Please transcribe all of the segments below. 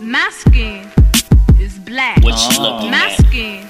My skin is black. What you looking My at? skin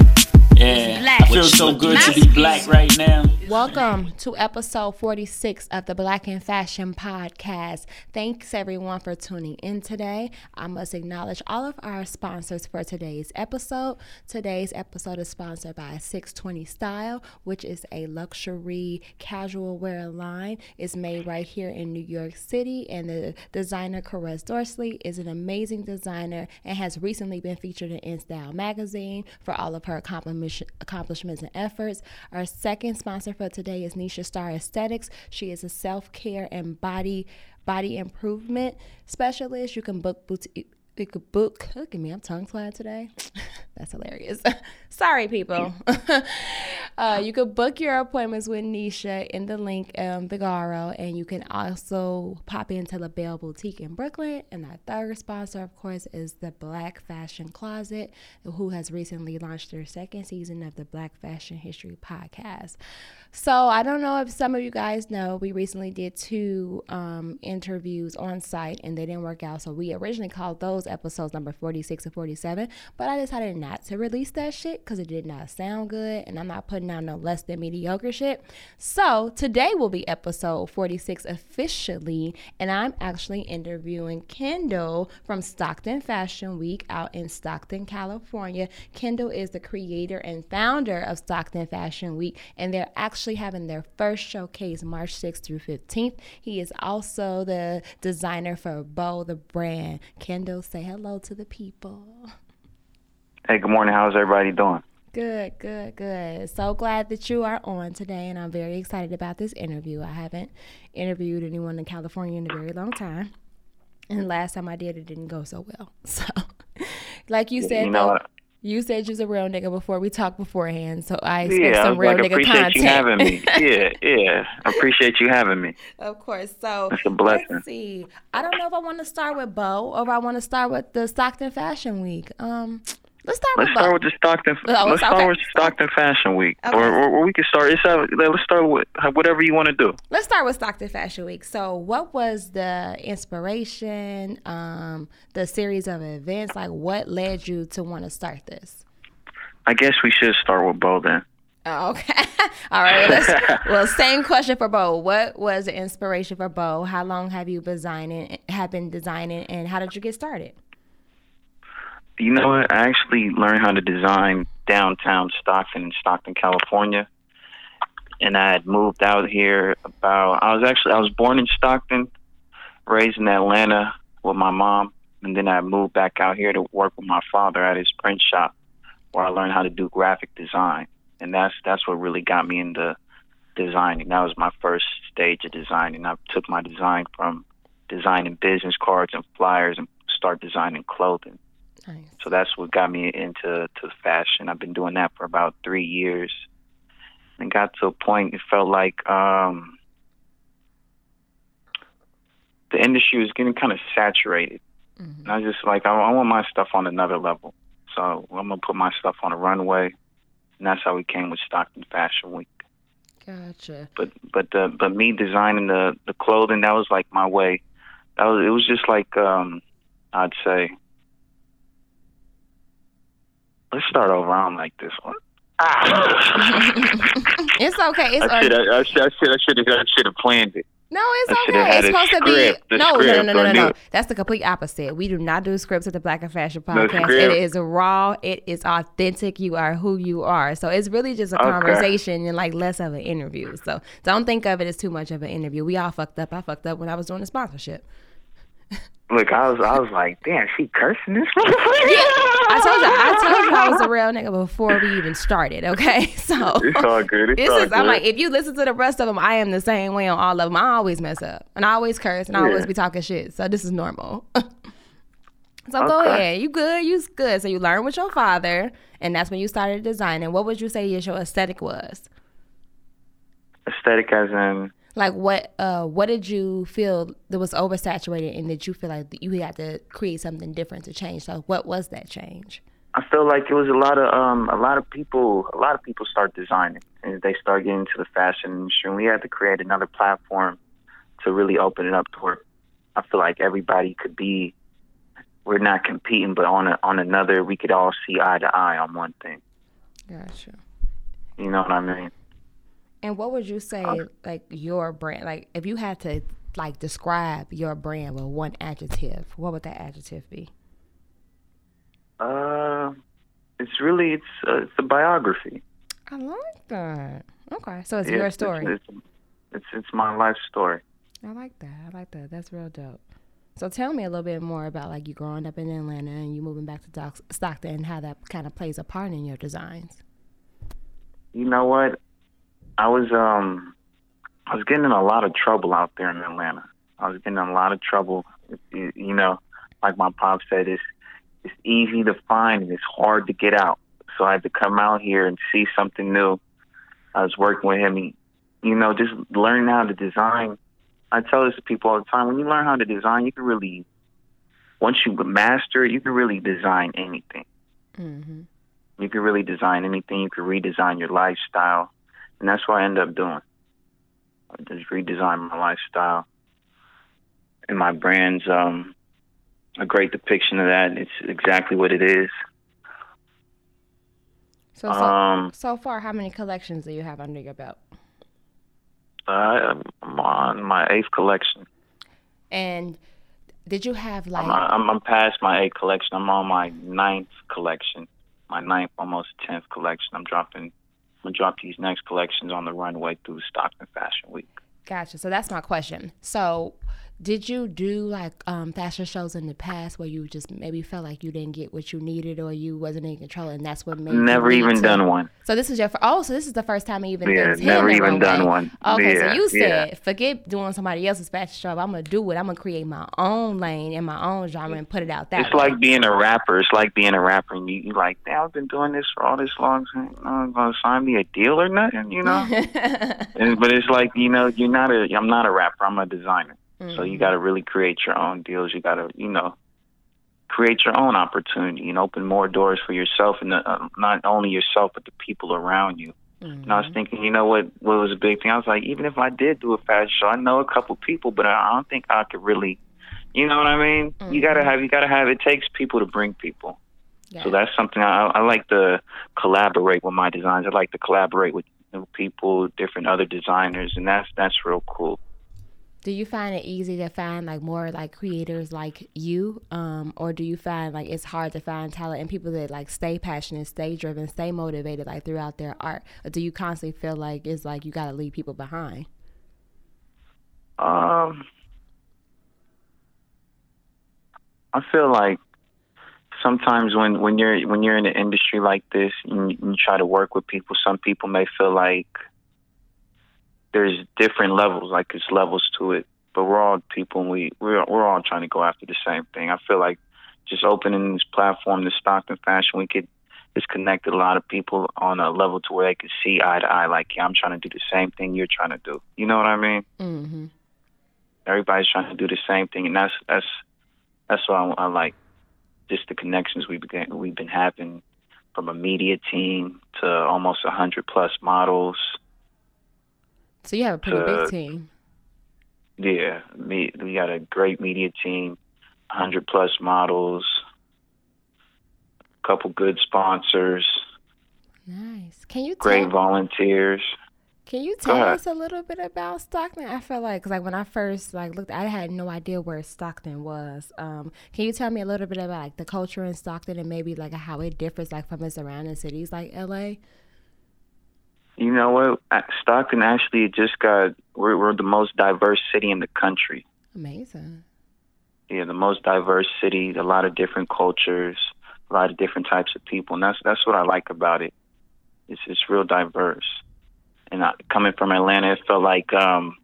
Yeah, black. I feel so good to be black right now. Welcome to episode 46 of the Black and Fashion Podcast. Thanks everyone for tuning in today. I must acknowledge all of our sponsors for today's episode. Today's episode is sponsored by 620 Style, which is a luxury casual wear line. It's made right here in New York City, and the designer Caress Dorsley is an amazing designer and has recently been featured in InStyle magazine for all of her accomplishments and efforts. Our second sponsor for today is Nisha Star Aesthetics. She is a self-care and body body improvement specialist. You can book boutique you could book look at me. I'm tongue tied today. That's hilarious. Sorry people. Uh, you could book your appointments with nisha in the link um, Vagaro and you can also pop into la belle boutique in brooklyn. And our third sponsor of course is the black fashion closet who has recently launched their second season of the black fashion history podcast. So i don't know if some of you guys know we recently did two um, interviews on site and they didn't work out. So we originally called those episodes number 46 and 47 but i decided not to release that shit because it did not sound good and i'm not putting out no less than mediocre shit. So today will be episode 46 officially and i'm actually interviewing kendall from stockton fashion week out in stockton california. Kendall is the creator and founder of stockton fashion week and they're actually having their first showcase march 6th through 15th he is also the designer for Boe the brand kendall say hello to the people Hey, good morning. How's everybody doing? Good, good, good. So glad that you are on today, and I'm very excited about this interview. I haven't interviewed anyone in California in a very long time, and the last time I did, it didn't go so well. So, like you said, you know though? You said you was a real nigga before we talked beforehand, so I expect Yeah, I some was real like, nigga appreciate content. you having me. Yeah, yeah. I appreciate you having me. Of course. So It's a blessing. let's see. I don't know if I want to start with Boe or if I want to start with the Stockton Fashion Week. Um, let's start Let's with start with the Stockton. Oh, let's start okay. with Stockton Fashion Week, Okay. or, or, or we can start. It's uh, let's start with whatever you want to do. Let's start with Stockton Fashion Week. So, what was the inspiration, um, the series of events? Like, what led you to want to start this? I guess we should start with Boe then. Oh, okay. All right. Well, same question for Boe. What was the inspiration for Boe? How long have you designing, have been designing, and how did you get started? You know what? I actually learned how to design downtown Stockton in Stockton, California. And I had moved out here about I was actually I was born in Stockton, raised in Atlanta with my mom, and then I moved back out here to work with my father at his print shop where I learned how to do graphic design. And that's that's what really got me into designing. That was my first stage of designing. I took my design from designing business cards and flyers and start designing clothing. Nice. So that's what got me into to fashion. I've been doing that for about three years, and got to a point it felt like um, the industry was getting kind of saturated. And I was just like, I, I want my stuff on another level. So I'm gonna put my stuff on a runway, and that's how we came with Stockton Fashion Week. Gotcha. But but the but me designing the the clothing that was like my way. That was it was just like um, I'd say. Let's start over. I don't like this one. Ah. It's okay. It's I should or- I should I should I should have I should have planned it. no, it's I okay. had It's a supposed to be no, no, no, no, no, no, no. That's the complete opposite. We do not do scripts at the Black and Fashion Podcast. It is raw. It is authentic. You are who you are. So it's really just a Okay. conversation and like less of an interview. So don't think of it as too much of an interview. We all fucked up. I fucked up when I was doing the sponsorship. Look, I was I was like, damn, she cursing this motherfucker. I told you. I told you I was a real nigga before we even started. Okay, so It's all good. It's This all is, I'm like, if you listen to the rest of them, I am the same way on all of them. I always mess up, and I always curse, and I always be talking shit. So this is normal. so go ahead, you good, you good. So you learned with your father, and that's when you started designing. What would you say is your aesthetic was? Aesthetic as in Like what? Uh, what did you feel that was oversaturated, and did you feel like you had to create something different to change? So what was that change? I feel like it was a lot of um a lot of people a lot of people start designing and they start getting into the fashion industry and we had to create another platform to really open it up to where I feel like everybody could be we're not competing, but on a, on another, we could all see eye to eye on one thing. Gotcha. You know what I mean? And what would you say, like your brand? Like, if you had to like describe your brand with one adjective, what would that adjective be? Uh, it's really it's uh, it's a biography. I like that. Okay, so it's Yeah, your it's- story. It's, it's it's my life story. I like that. I like that. That's real dope. So tell me a little bit more about like you growing up in Atlanta and you moving back to Doc- Stockton and how that kind of plays a part in your designs. You know what? I was um I was getting in a lot of trouble out there in Atlanta. I was getting in a lot of trouble. You, you know, like my pop said, it's it's easy to find and it's hard to get out. So I had to come out here and see something new. I was working with him. He, you know, just learning how to design. I tell this to people all the time. When you learn how to design, you can really, once you master it, you can really design anything. Mm-hmm. You can really design anything. You can redesign your lifestyle, and that's what I end up doing. I just redesign my lifestyle, and my brand's um, a great depiction of that. It's exactly what it is. So, so Um, so far, how many collections do you have under your belt? I'm on my eighth collection. And did you have like I'm, I'm, I'm past my eighth collection. I'm on my ninth collection, my ninth, almost tenth collection. I'm dropping. Drop these next collections on the runway through Stockton Fashion Week. Gotcha. So that's my question. So, did you do like um, fashion shows in the past where you just maybe felt like you didn't get what you needed or you wasn't in control, and that's what made Never even to- done one. So this is your oh, so this is the first time even Yeah, never even done one. Okay, so you said yeah. forget doing somebody else's fashion show. I'm gonna do it. I'm gonna create my own lane and my own genre and put it out that It's way. like being a rapper. It's like being a rapper, and you you like, damn, I've been doing this for all this long. So, know, gonna sign me a deal or nothing, you know? and, but it's like you know, you're not a. I'm not a rapper. I'm a designer. So Mm-hmm. you got to really create your own deals. You got to, you know, create your own opportunity and open more doors for yourself, and uh, not only yourself but the people around you. And I was thinking, you know what? What was a big thing? I was like, even if I did do a fashion show, I know a couple people, but I don't think I could really. You know what I mean? You gotta have. You gotta have. It takes people to bring people. Yeah. So that's something I, I like to collaborate with my designs. I like to collaborate with new people, different other designers, and that's that's real cool. Do you find it easy to find like more like creators like you, um, or do you find like it's hard to find talent and people that like stay passionate, stay driven, stay motivated like throughout their art? Or do you constantly feel like it's like you got to leave people behind? Um, I feel like sometimes when when you're when you're in an industry like this and you, you try to work with people, some people may feel like there's different levels, like there's levels to it. But we're all people, and we we're we're all trying to go after the same thing. I feel like just opening this platform, the Stockton Fashion Week, it it's connected a lot of people on a level to where they can see eye to eye, like, yeah, I'm trying to do the same thing you're trying to do. You know what I mean? Mm-hmm. everybody's trying to do the same thing, and that's that's that's what I, I like. Just the connections we've been we've been having from a media team to almost a hundred plus models. So you have a pretty Uh, big team. Yeah, me, we got a great media team, hundred plus models, a couple good sponsors, Nice. Can you great tell? volunteers. Can you tell us a little bit about Stockton? I feel like, cause like when I first like looked, I had no idea where Stockton was. Um, can you tell me a little bit about like the culture in Stockton and maybe like how it differs like from its surrounding cities like LA? You know what? Stockton actually just got we're we're the most diverse city in the country. Amazing. yeah, the most diverse city, a lot of different cultures, a lot of different types of people, and that's that's what I like about it. It's it's real diverse. And I, coming from Atlanta, it felt like um,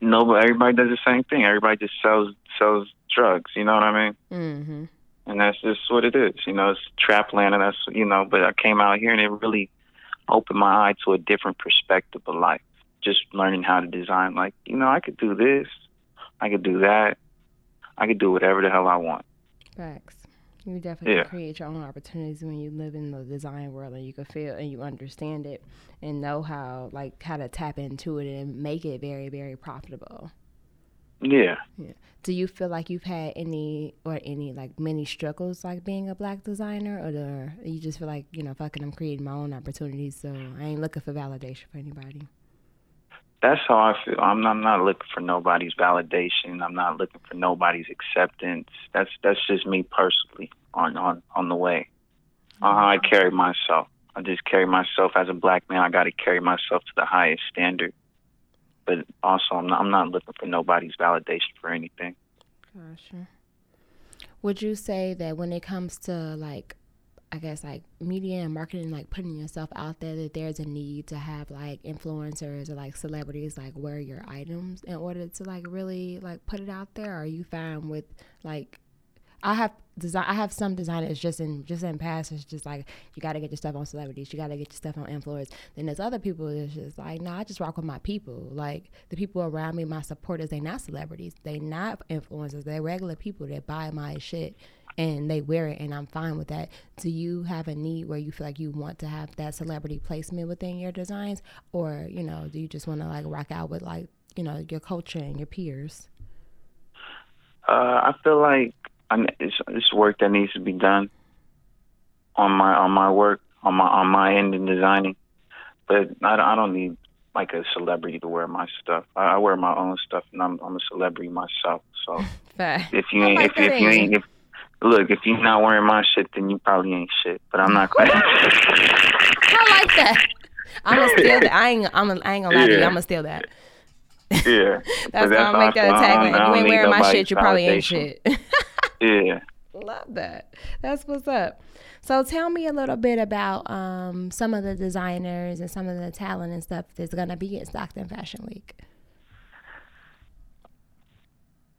nobody, everybody does the same thing. Everybody just sells sells drugs. You know what I mean? Mm-hmm. And that's just what it is. You know, it's trap land, and that's you know. But I came out here, and it really opened my eye to a different perspective of life. Just learning how to design. Like, you know, I could do this, I could do that, I could do whatever the hell I want. Facts. You definitely Yeah. create your own opportunities when you live in the design world and you can feel and you understand it and know how like how to tap into it and make it very very profitable. Yeah. Yeah. Do you feel like you've had any or any like many struggles like being a black designer, or do you just feel like you know, fucking, I'm creating my own opportunities, so I ain't looking for validation for anybody. That's how I feel. I'm not, I'm not looking for nobody's validation. I'm not looking for nobody's acceptance. That's that's just me personally on on on the way. On how I mm-hmm. carry myself. I just carry myself as a black man. I got to carry myself to the highest standard. But also, I'm not, I'm not looking for nobody's validation for anything. Gotcha. Would you say that when it comes to like, I guess like media and marketing, like putting yourself out there, that there's a need to have like influencers or like celebrities like wear your items in order to like really like put it out there? Or are you fine with like I have design. I have some designers just in just in past. It's just like you got to get your stuff on celebrities. You got to get your stuff on influencers. Then there's other people that's just like, no, nah, I just rock with my people. Like the people around me, my supporters. They not celebrities. They not influencers. They're regular people that buy my shit and they wear it, and I'm fine with that. Do you have a need where you feel like you want to have that celebrity placement within your designs, or you know, do you just want to like rock out with like you know your culture and your peers? Uh, I feel like I, it's, it's work that needs to be done on my on my work on my on my end in designing. But I, I don't need like a celebrity to wear my stuff. I, I wear my own stuff, and I'm I'm a celebrity myself. So if you ain't if, if you ain't if look if you're not wearing my shit, then you probably ain't shit. But I'm not. I like that. I'm gonna steal that. I ain't. I'm. A, I ain't gonna lie to you. I'm gonna steal that. Yeah. That's why I'll make that I tagline. If you ain't wearing my shit, you probably ain't shit. Yeah. Love that. That's what's up. So tell me a little bit about um, some of the designers and some of the talent and stuff that's gonna be at Stockton Fashion Week.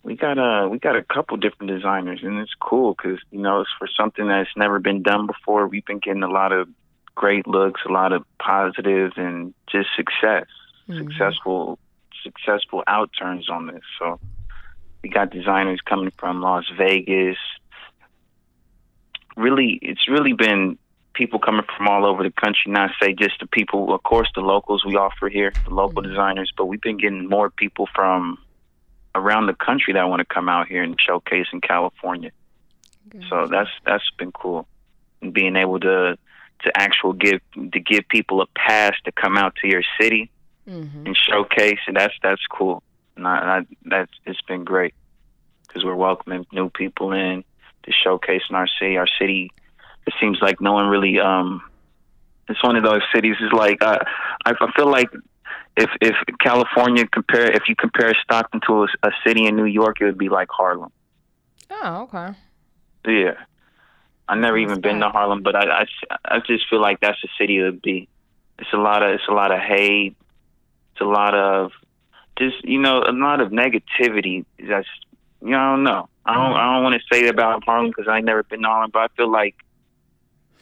We got a we got a couple different designers, and it's cool because you know it's for something that's never been done before. We've been getting a lot of great looks, a lot of positive, and just success, Mhm. successful, successful outturns on this. So we got designers coming from Las Vegas. Really, it's really been people coming from all over the country. Not say just the people, of course, the locals we offer here, the local Mhm. designers, but we've been getting more people from around the country that want to come out here and showcase in California. So that's that's been cool, and being able to to actual give to give people a pass to come out to your city hmm and showcase, and that's that's cool. And I, I, that's it's been great because we're welcoming new people in to showcase in our city. Our city, it seems like no one really. um It's one of those cities. Is like uh, I, I feel like if if California compare if you compare Stockton to a, a city in New York, it would be like Harlem. Oh, okay. Yeah. I've never That's even been to. Harlem, but I, I, I just feel like that's the city it would be. It's a lot of it's a lot of hate. It's a lot of just you know a lot of negativity. That's you know I don't know. I don't I don't want to say that about Harlem because I never been to Harlem, but I feel like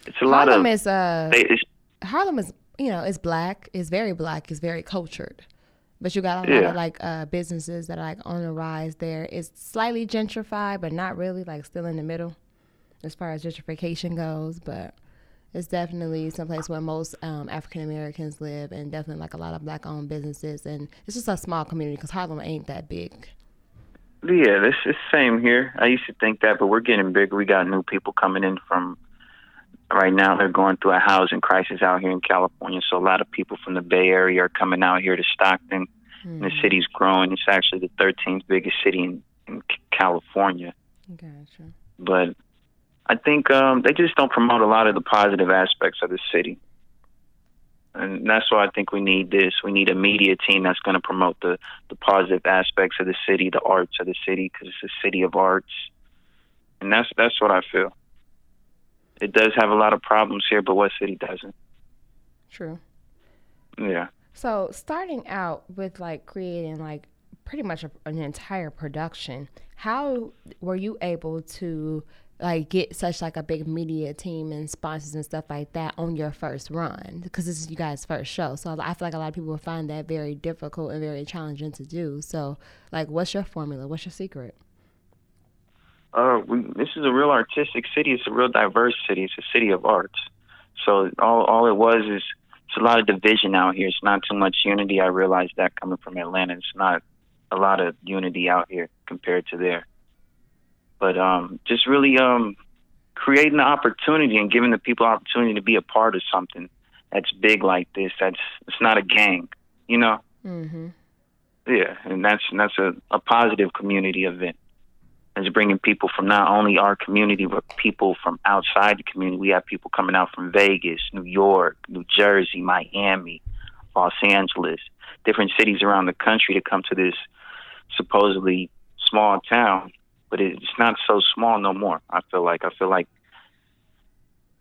it's a lot of Harlem is uh they, it's, Harlem is you know it's black. It's very black. It's very cultured. But you got a lot Yeah. of like uh, businesses that are like on the rise there. It's slightly gentrified, but not really like still in the middle as far as gentrification goes. But it's definitely someplace where most um, African Americans live, and definitely like a lot of black owned businesses. And it's just a small community because Harlem ain't that big. Yeah, this is same here. I used to think that, but we're getting bigger. We got new people coming in from right now. They're going through a housing crisis out here in California, so a lot of people from the Bay Area are coming out here to Stockton. And the city's growing. It's actually the 13th biggest city in, in California. Gotcha. But I think um, they just don't promote a lot of the positive aspects of the city. And that's why I think we need this. We need a media team that's going to promote the, the positive aspects of the city, the arts of the city, because it's a city of arts. And that's that's what I feel. It does have a lot of problems here, but what city doesn't? True. Yeah. So starting out with like creating like pretty much a, an entire production, how were you able to like get such like a big media team and sponsors and stuff like that on your first run? Because this is you guys' first show, so I feel like a lot of people will find that very difficult and very challenging to do. So, like, what's your formula? What's your secret? Uh, we, this is a real artistic city. It's a real diverse city. It's a city of arts. So all all it was is it's a lot of division out here. It's not too much unity. I realized that coming from Atlanta, it's not a lot of unity out here compared to there. But um, just really um, creating the opportunity and giving the people opportunity to be a part of something that's big like this. That's it's not a gang, you know. Mm-hmm. Yeah, and that's that's a, a positive community event. It's bringing people from not only our community but people from outside the community. We have people coming out from Vegas, New York, New Jersey, Miami, Los Angeles, different cities around the country to come to this supposedly small town, but it's not so small no more. I feel like I feel like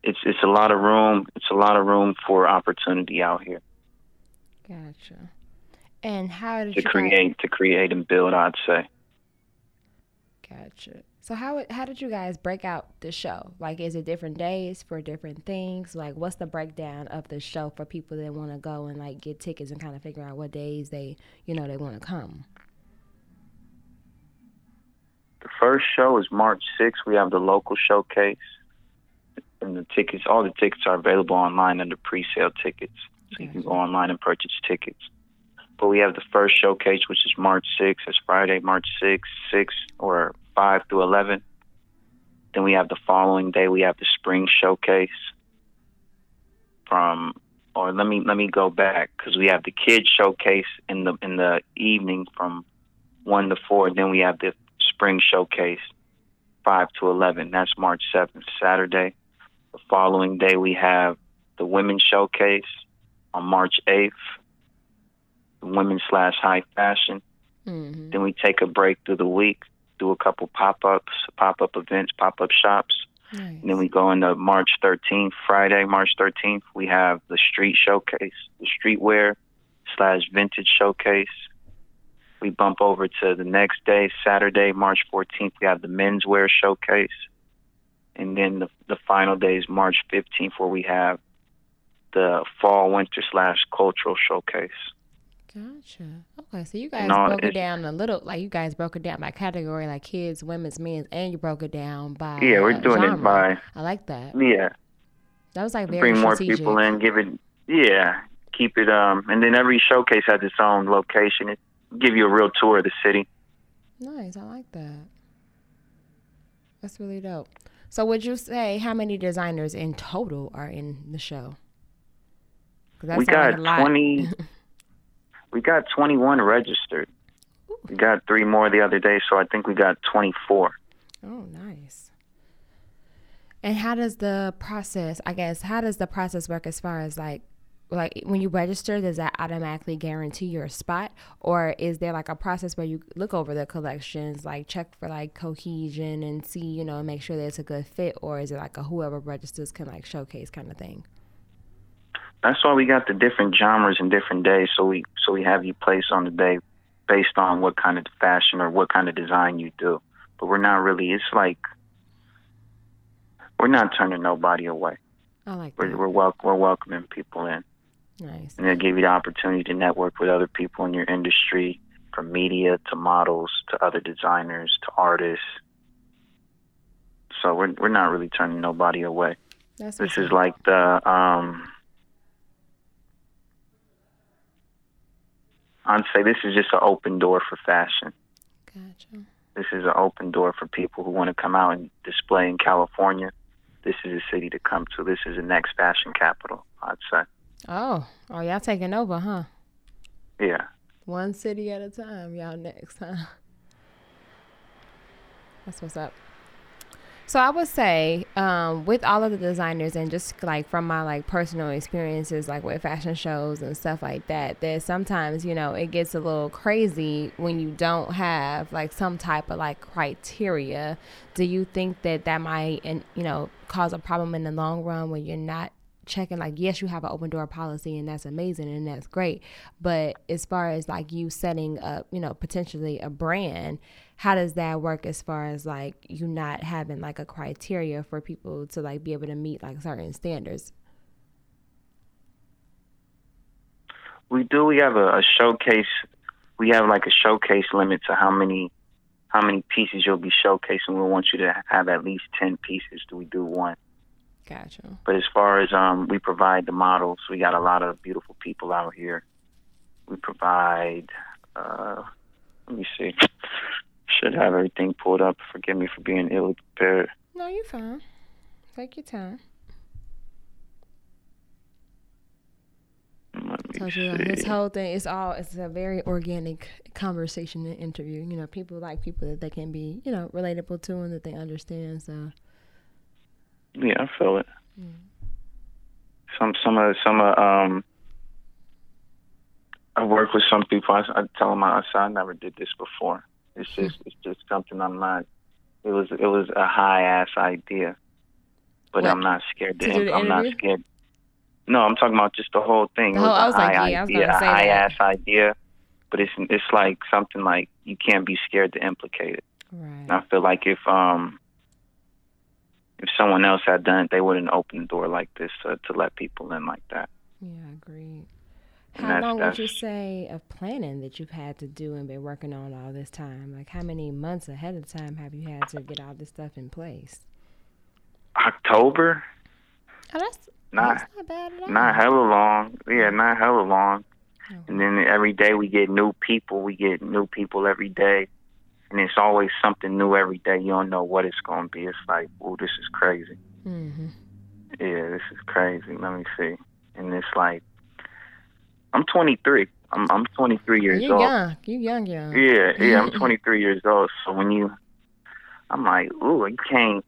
it's it's a lot of room. It's a lot of room for opportunity out here Gotcha. And how did to you guys- create to create and build. I'd say. Gotcha. So how how did you guys break out the show? Like, is it different days for different things? Like, what's the breakdown of the show for people that want to go and like get tickets and kind of figure out what days they, you know, they want to come? The first show is March 6th. We have the local showcase, and the tickets. All the tickets are available online under pre-sale tickets, so you can go online and purchase tickets. But we have the first showcase, which is March 6th. It's Friday, March 6th, 6 or 5 through 11. Then we have the following day. We have the spring showcase from, or let me let me go back because we have the kids showcase in the in the evening from one to four. Then we have the spring showcase, five to eleven. That's March seventh, Saturday. The following day we have the women's showcase on March eighth. The women's slash high fashion. Mm-hmm. Then we take a break through the week, do a couple pop ups, pop up events, pop up shops. Nice. And then we go into March 13th, Friday, March 13th. We have the street showcase, the streetwear slash vintage showcase. We bump over to the next day, Saturday, March 14th. We have the menswear showcase. And then the, the final day is March 15th, where we have the fall, winter slash cultural showcase. Gotcha. Okay, so you guys No, broke it down a little, like you guys broke it down by category, like kids, women's, men's, and you broke it down by Yeah, we're uh, doing it by, I like that. yeah, That was like very bring more people in, give it, yeah, keep it, um, and then every showcase has its own location. It give you a real tour of the city. Nice, I like that. That's really dope. So, would you say how many designers in total are in the show? we like got lot. 20 we got 21 registered we got three more the other day so i think we got 24 Oh, nice. And how does the process? I guess how does the process work as far as like, like when you register, does that automatically guarantee your spot, or is there like a process where you look over the collections, like check for like cohesion and see, you know, make sure that it's a good fit, or is it like a whoever registers can like showcase kind of thing? that's why we got the different genres and different days. So we so we have you place on the day based on what kind of fashion or what kind of design you do. But we're not really it's like we're not turning nobody away. I like we're that. we're, wel- we're welcoming people in Nice. and they give you the opportunity to network with other people in your industry from media to models to other designers to artists so we're we're not really turning nobody away That's this is like the um I'd say this is just an open door for fashion. Gotcha. This is an open door for people who want to come out and display in California. This is a city to come to. This is the next fashion capital, I'd say. Oh, oh, y'all taking over, huh? Yeah. One city at a time. Y'all next, huh? That's what's up. So I would say, um, with all of the designers and just like from my like personal experiences, like with fashion shows and stuff like that, that sometimes you know it gets a little crazy when you don't have like some type of like criteria. Do you think that that might and you know cause a problem in the long run when you're not checking like yes you have an open door policy and that's amazing and that's great but as far as like you setting up you know potentially a brand how does that work as far as like you not having like a criteria for people to like be able to meet like certain standards We do we have a, a showcase we have like a showcase limit to how many how many pieces you'll be showcasing. We want you to have at least ten pieces. Do we do one? Gotcha But as far as um, we provide the models, we got a lot of beautiful people out here. We provide uh, Let me see. Should have everything pulled up. Forgive me for being ill prepared. No, you're fine. Take your time. Told you like, this whole thing is all it's a very organic conversation and interview. You know, people like people that they can be, you know, relatable to and that they understand. So Yeah, I feel it. Some some of some of um. I work with some people. I, I tell them I, I never did this before. It's just it's just something I'm not. It was it was a high ass idea, but What? I'm not scared to. To I'm not scared. No, I'm talking about just the whole thing. The it was whole- I a was like, high yeah, I was idea, a high that. ass idea, but it's it's like something like you can't be scared to implicate it. right. And I feel like if um if someone else had done it, they wouldn't open the door like this to to let people in like that. Yeah, agreed. And How that's- long would you say of planning that you've had to do and been working on all this time? Like, how many months ahead of time have you had to get all this stuff in place? October, Oh, that's not that's not bad at all. not hella long. Yeah, not hella long. Okay. And then every day we get new people. We get new people every day, and it's always something new every day. You don't know what it's gonna be. It's like, oh, this is crazy. Mm-hmm. Yeah, this is crazy. Let me see. And it's like, I'm 23. I'm I'm 23 years You old. young. You young, young. Yeah, yeah, I'm 23 years old. So when you, I'm like, ooh, you can't.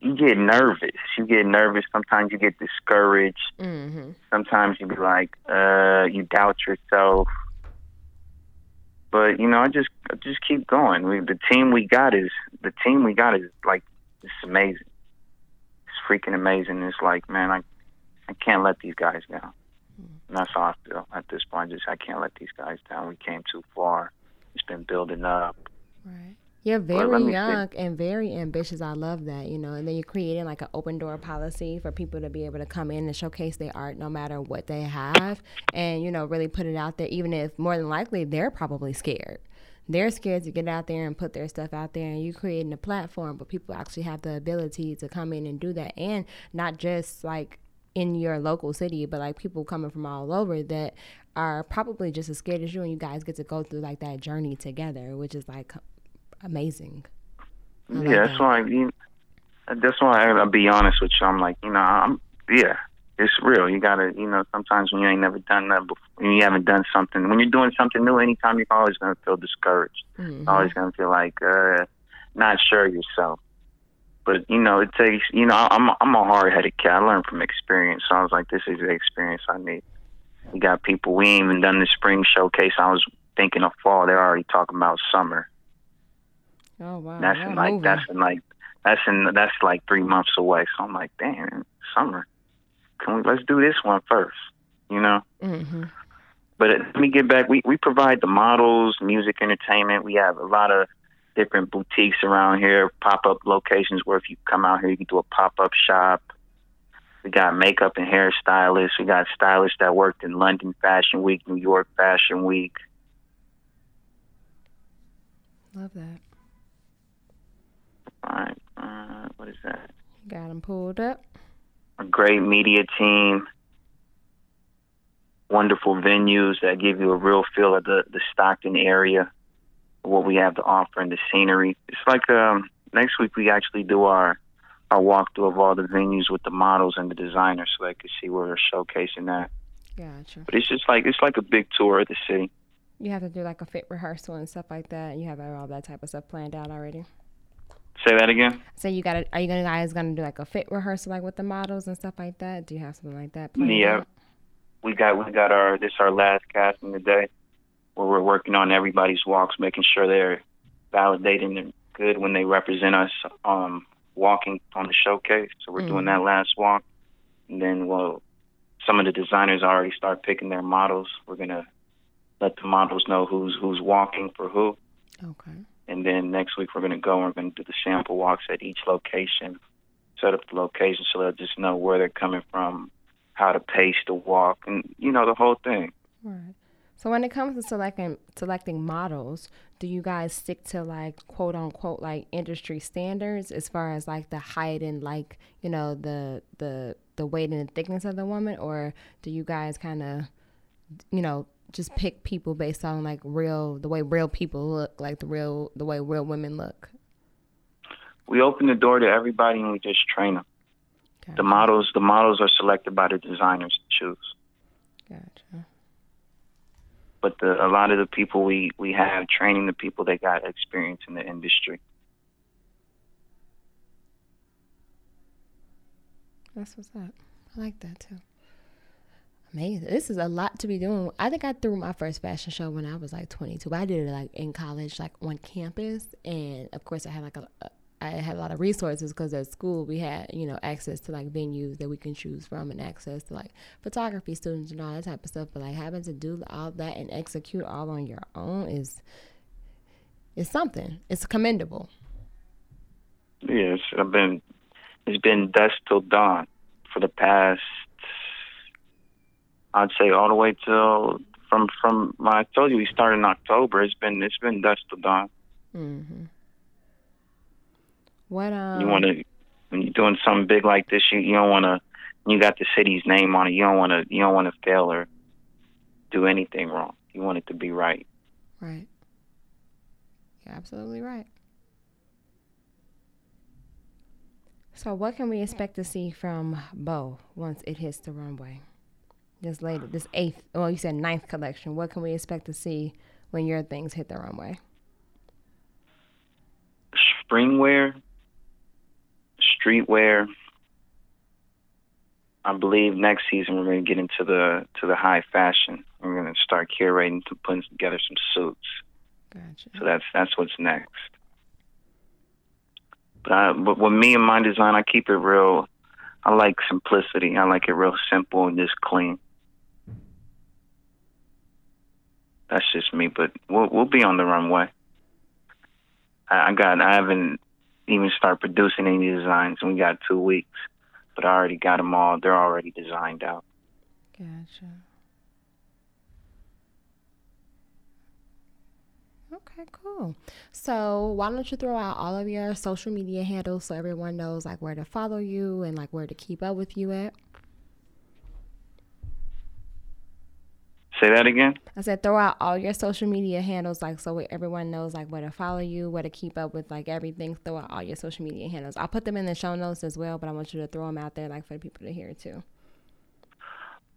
You get nervous. You get nervous. Sometimes you get discouraged. Mm-hmm. Sometimes you be like, uh, you doubt yourself. But you know, I just, I just keep going. We, the team we got is the team we got is like, it's amazing. It's freaking amazing. It's like, man, I, I can't let these guys down. And that's how I feel at this point. Just I can't let these guys down. We came too far. It's been building up. Right. You're very young and very ambitious. I love that, you know. And then you're creating like an open door policy for people to be able to come in and showcase their art no matter what they have and, you know, really put it out there, even if more than likely they're probably scared. They're scared to get out there and put their stuff out there, and you creating a platform, but people actually have the ability to come in and do that, and not just like in your local city, but like people coming from all over that are probably just as scared as you, and you guys get to go through like that journey together, which is like amazing. Like yeah, that's that. why. You, that's why I, I'll be honest with you. I'm like, you know, I'm yeah. It's real. You gotta, you know, sometimes when you ain't never done that before, when you haven't done something, when you're doing something new, anytime you're always gonna feel discouraged. Mhm. Always gonna feel like uh, not sure of yourself. But you know, it takes. You know, I'm I'm a hard headed cat. I learned from experience. So I was like, this is the experience I need. We got people. We ain't even done the spring showcase. I was thinking of fall. They're already talking about summer. Oh wow, That's in like moving. that's in like that's in that's like three months away. So I'm like, damn, summer. Can we let's do this one first? You know. Mhm. But uh, let me get back. We we provide the models, music, entertainment. We have a lot of different boutiques around here, pop up locations where if you come out here, you can do a pop up shop. We got makeup and hairstylists. We got stylists that worked in London Fashion Week, New York Fashion Week. Love that. All right, uh, what is that? Got them pulled up. a great media team, wonderful venues that give you a real feel of the, the Stockton area, what we have to offer and the scenery. It's like um, next week we actually do our our walkthrough of all the venues with the models and the designers so they can see where we're showcasing that. Gotcha. But it's just like it's like a big tour of the city. You have to do like a fit rehearsal and stuff like that. You have all that type of stuff planned out already. Say that again. So you got to Are you gonna guys gonna do like a fit rehearsal like with the models and stuff like that? Do you have something like that Yeah. out? we got we got our this our last casting today where we're working on everybody's walks, making sure they're validating and good when they represent us um walking on the showcase. So we're doing that last walk. And then well some of the designers already start picking their models. We're gonna let the models know who's who's walking for who. Okay. And then next week we're gonna go and we're gonna do the sample walks at each location, set up the location so they'll just know where they're coming from, how to pace the walk and you know, the whole thing. Right. So when it comes to selecting selecting models, do you guys stick to like quote unquote like industry standards as far as like the height and like you know the the the weight and the thickness of the woman, or do you guys kind of you know just pick people based on like real the way real people look, like the real the way real women look? We open the door to everybody and we just train them. Gotcha. The models, the models are selected by the designers to choose. Gotcha. But the, a lot of the people we we have training the people that got experience in the industry. That's what's up. I like that too. Amazing. This is a lot to be doing. I think I threw my first fashion show when I was like 22. I did it like in college, like on campus, and of course I had like a, a I had a lot of resources because at school we had you know access to like venues that we can choose from and access to like photography students and all that type of stuff. But like having to do all that and execute all on your own is is something. It's commendable. Yes, I've been. It's been dusk till dawn for the past. I'd say all the way till from from. I told you we started in October. It's been it's been dusk till dawn. Mm-hmm. What um? You want to when you're doing something big like this, you you don't want to. You got the city's name on it. You don't want to. You don't want to fail or do anything wrong. You want it to be right. Right. You're absolutely right. So, what can we expect to see from Boe once it hits the runway? This later, this eighth, well, you said ninth collection. What can we expect to see when your things hit the runway? Springwear, streetwear. I believe next season we're going to get into the to the high fashion. We're going to start curating to putting together some suits. Gotcha. So that's that's what's next. But I, but with me and my design, I keep it real. I like simplicity. I like it real simple and just clean. That's just me. But we'll we'll be on the runway. I, I got. I haven't even started producing any designs, and we got two weeks. But I already got them all. They're already designed out. Gotcha. Okay, cool. So why don't you throw out all of your social media handles so everyone knows like where to follow you and like where to keep up with you at? Say that again. I said throw out all your social media handles like so everyone knows like where to follow you, where to keep up with like everything. Throw out all your social media handles. I'll put them in the show notes as well, but I want you to throw them out there like for the people to hear too.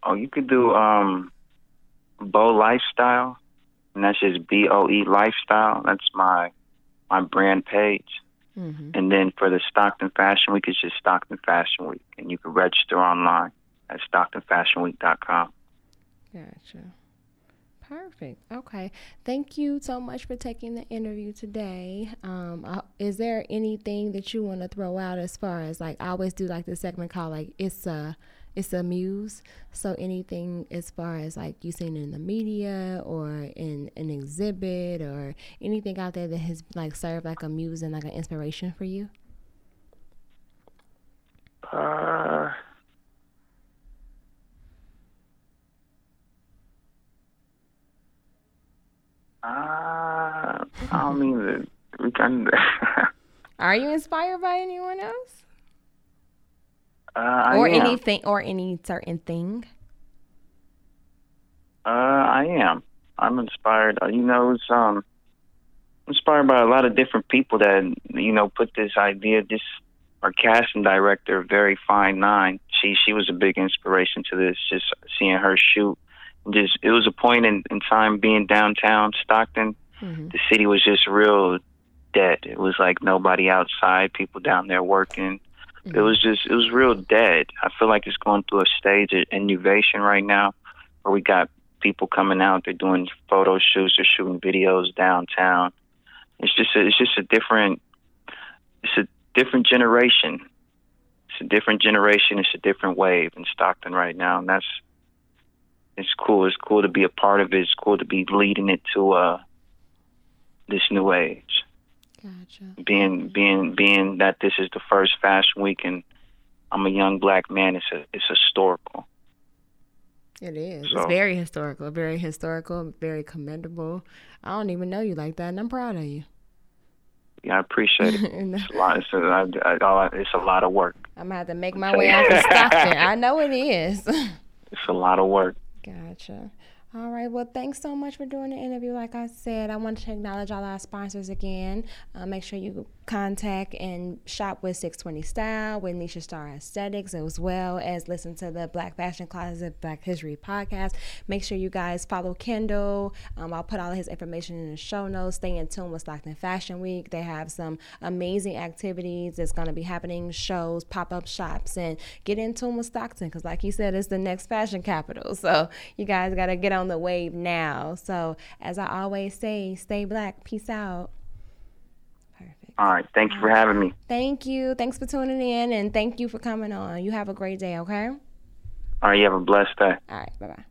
Oh, you could do um, Boe Lifestyle, and that's just B O E Lifestyle. That's my my brand page. Mm-hmm. And then for the Stockton Fashion Week, it's just Stockton Fashion Week, and you can register online at StocktonFashionWeek.com. Gotcha. Perfect. Okay. Thank you so much for taking the interview today. Um, is there anything that you want to throw out as far as like I always do like this segment called like it's a it's a muse. So anything as far as like you seen in the media or in an exhibit or anything out there that has like served like a muse and like an inspiration for you? Uh, uh, I don't mean that we can. Are you inspired by anyone else? uh, or am. anything or any certain thing? Uh, I am. I'm inspired. Uh, you know, it's um inspired by a lot of different people that you know put this idea. This our casting director, very fine nine. She she was a big inspiration to this. Just seeing her shoot, just it was a point in, in time being downtown Stockton. Mm-hmm. The city was just real dead. It was like nobody outside. People down there working. It was just it was real dead. I feel like it's going through a stage of innovation right now, where we got people coming out. They're doing photo shoots. They're shooting videos downtown. It's just a, it's just a different it's a different generation. It's a different generation. It's a different wave in Stockton right now, and that's it's cool. It's cool to be a part of it. It's cool to be leading it to uh this new age. Gotcha. Being being being that this is the first fashion week and I'm a young black man. It's a it's historical. It is. So- It's very historical, very historical, very commendable. I don't even know you like that, and I'm proud of you. Yeah, I appreciate it. It's a lot. It's a, I, I, it's a lot of work. I'm gonna have to make my way out to Stockton. I know it is. It's a lot of work. Gotcha. All right. Well, thanks so much for doing the interview. Like I said, I want to acknowledge all our sponsors again. Uh, make sure you contact and shop with 620 Style, with Nisha Star Aesthetics, as well as listen to the Black Fashion Closet Black History podcast. Make sure you guys follow Kendall. Um, I'll put all of his information in the show notes. Stay in tune with Stockton Fashion Week. They have some amazing activities that's going to be happening, shows, pop up shops, and get in tune with Stockton because, like you said, it's the next fashion capital. So you guys got to get on the wave now. So, as I always say, stay black. Peace out. All right. Thank you for having me. Thank you. Thanks for tuning in and thank you for coming on. You have a great day, okay? All right. You have a blessed day. All right. Bye bye.